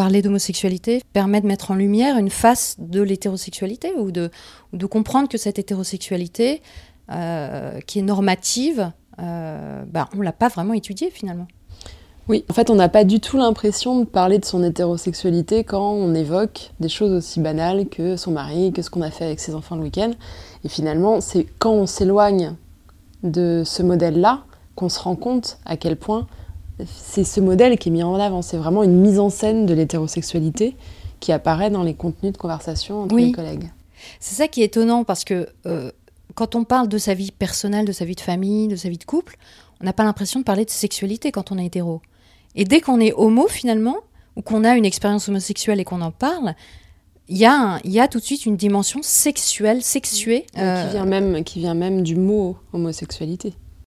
parler d'homosexualité permet de mettre en lumière une face de l'hétérosexualité ou de, comprendre que cette hétérosexualité, euh, qui est normative, euh, bah, on ne l'a pas vraiment étudiée finalement. Oui, en fait, on n'a pas du tout l'impression de parler de son hétérosexualité quand on évoque des choses aussi banales que son mari, que ce qu'on a fait avec ses enfants le week-end. Et finalement, c'est quand on s'éloigne de ce modèle-là qu'on se rend compte à quel point c'est ce modèle qui est mis en avant. C'est vraiment une mise en scène de l'hétérosexualité qui apparaît dans les contenus de conversation entre les collègues. C'est ça qui est étonnant parce que euh, quand on parle de sa vie personnelle, de sa vie de famille, de sa vie de couple, on n'a pas l'impression de parler de sexualité quand on est hétéro. Et dès qu'on est homo, finalement, ou qu'on a une expérience homosexuelle et qu'on en parle, il y, a y a tout de suite une dimension sexuelle, sexuée. Qui, vient même, qui vient même du mot homosexualité.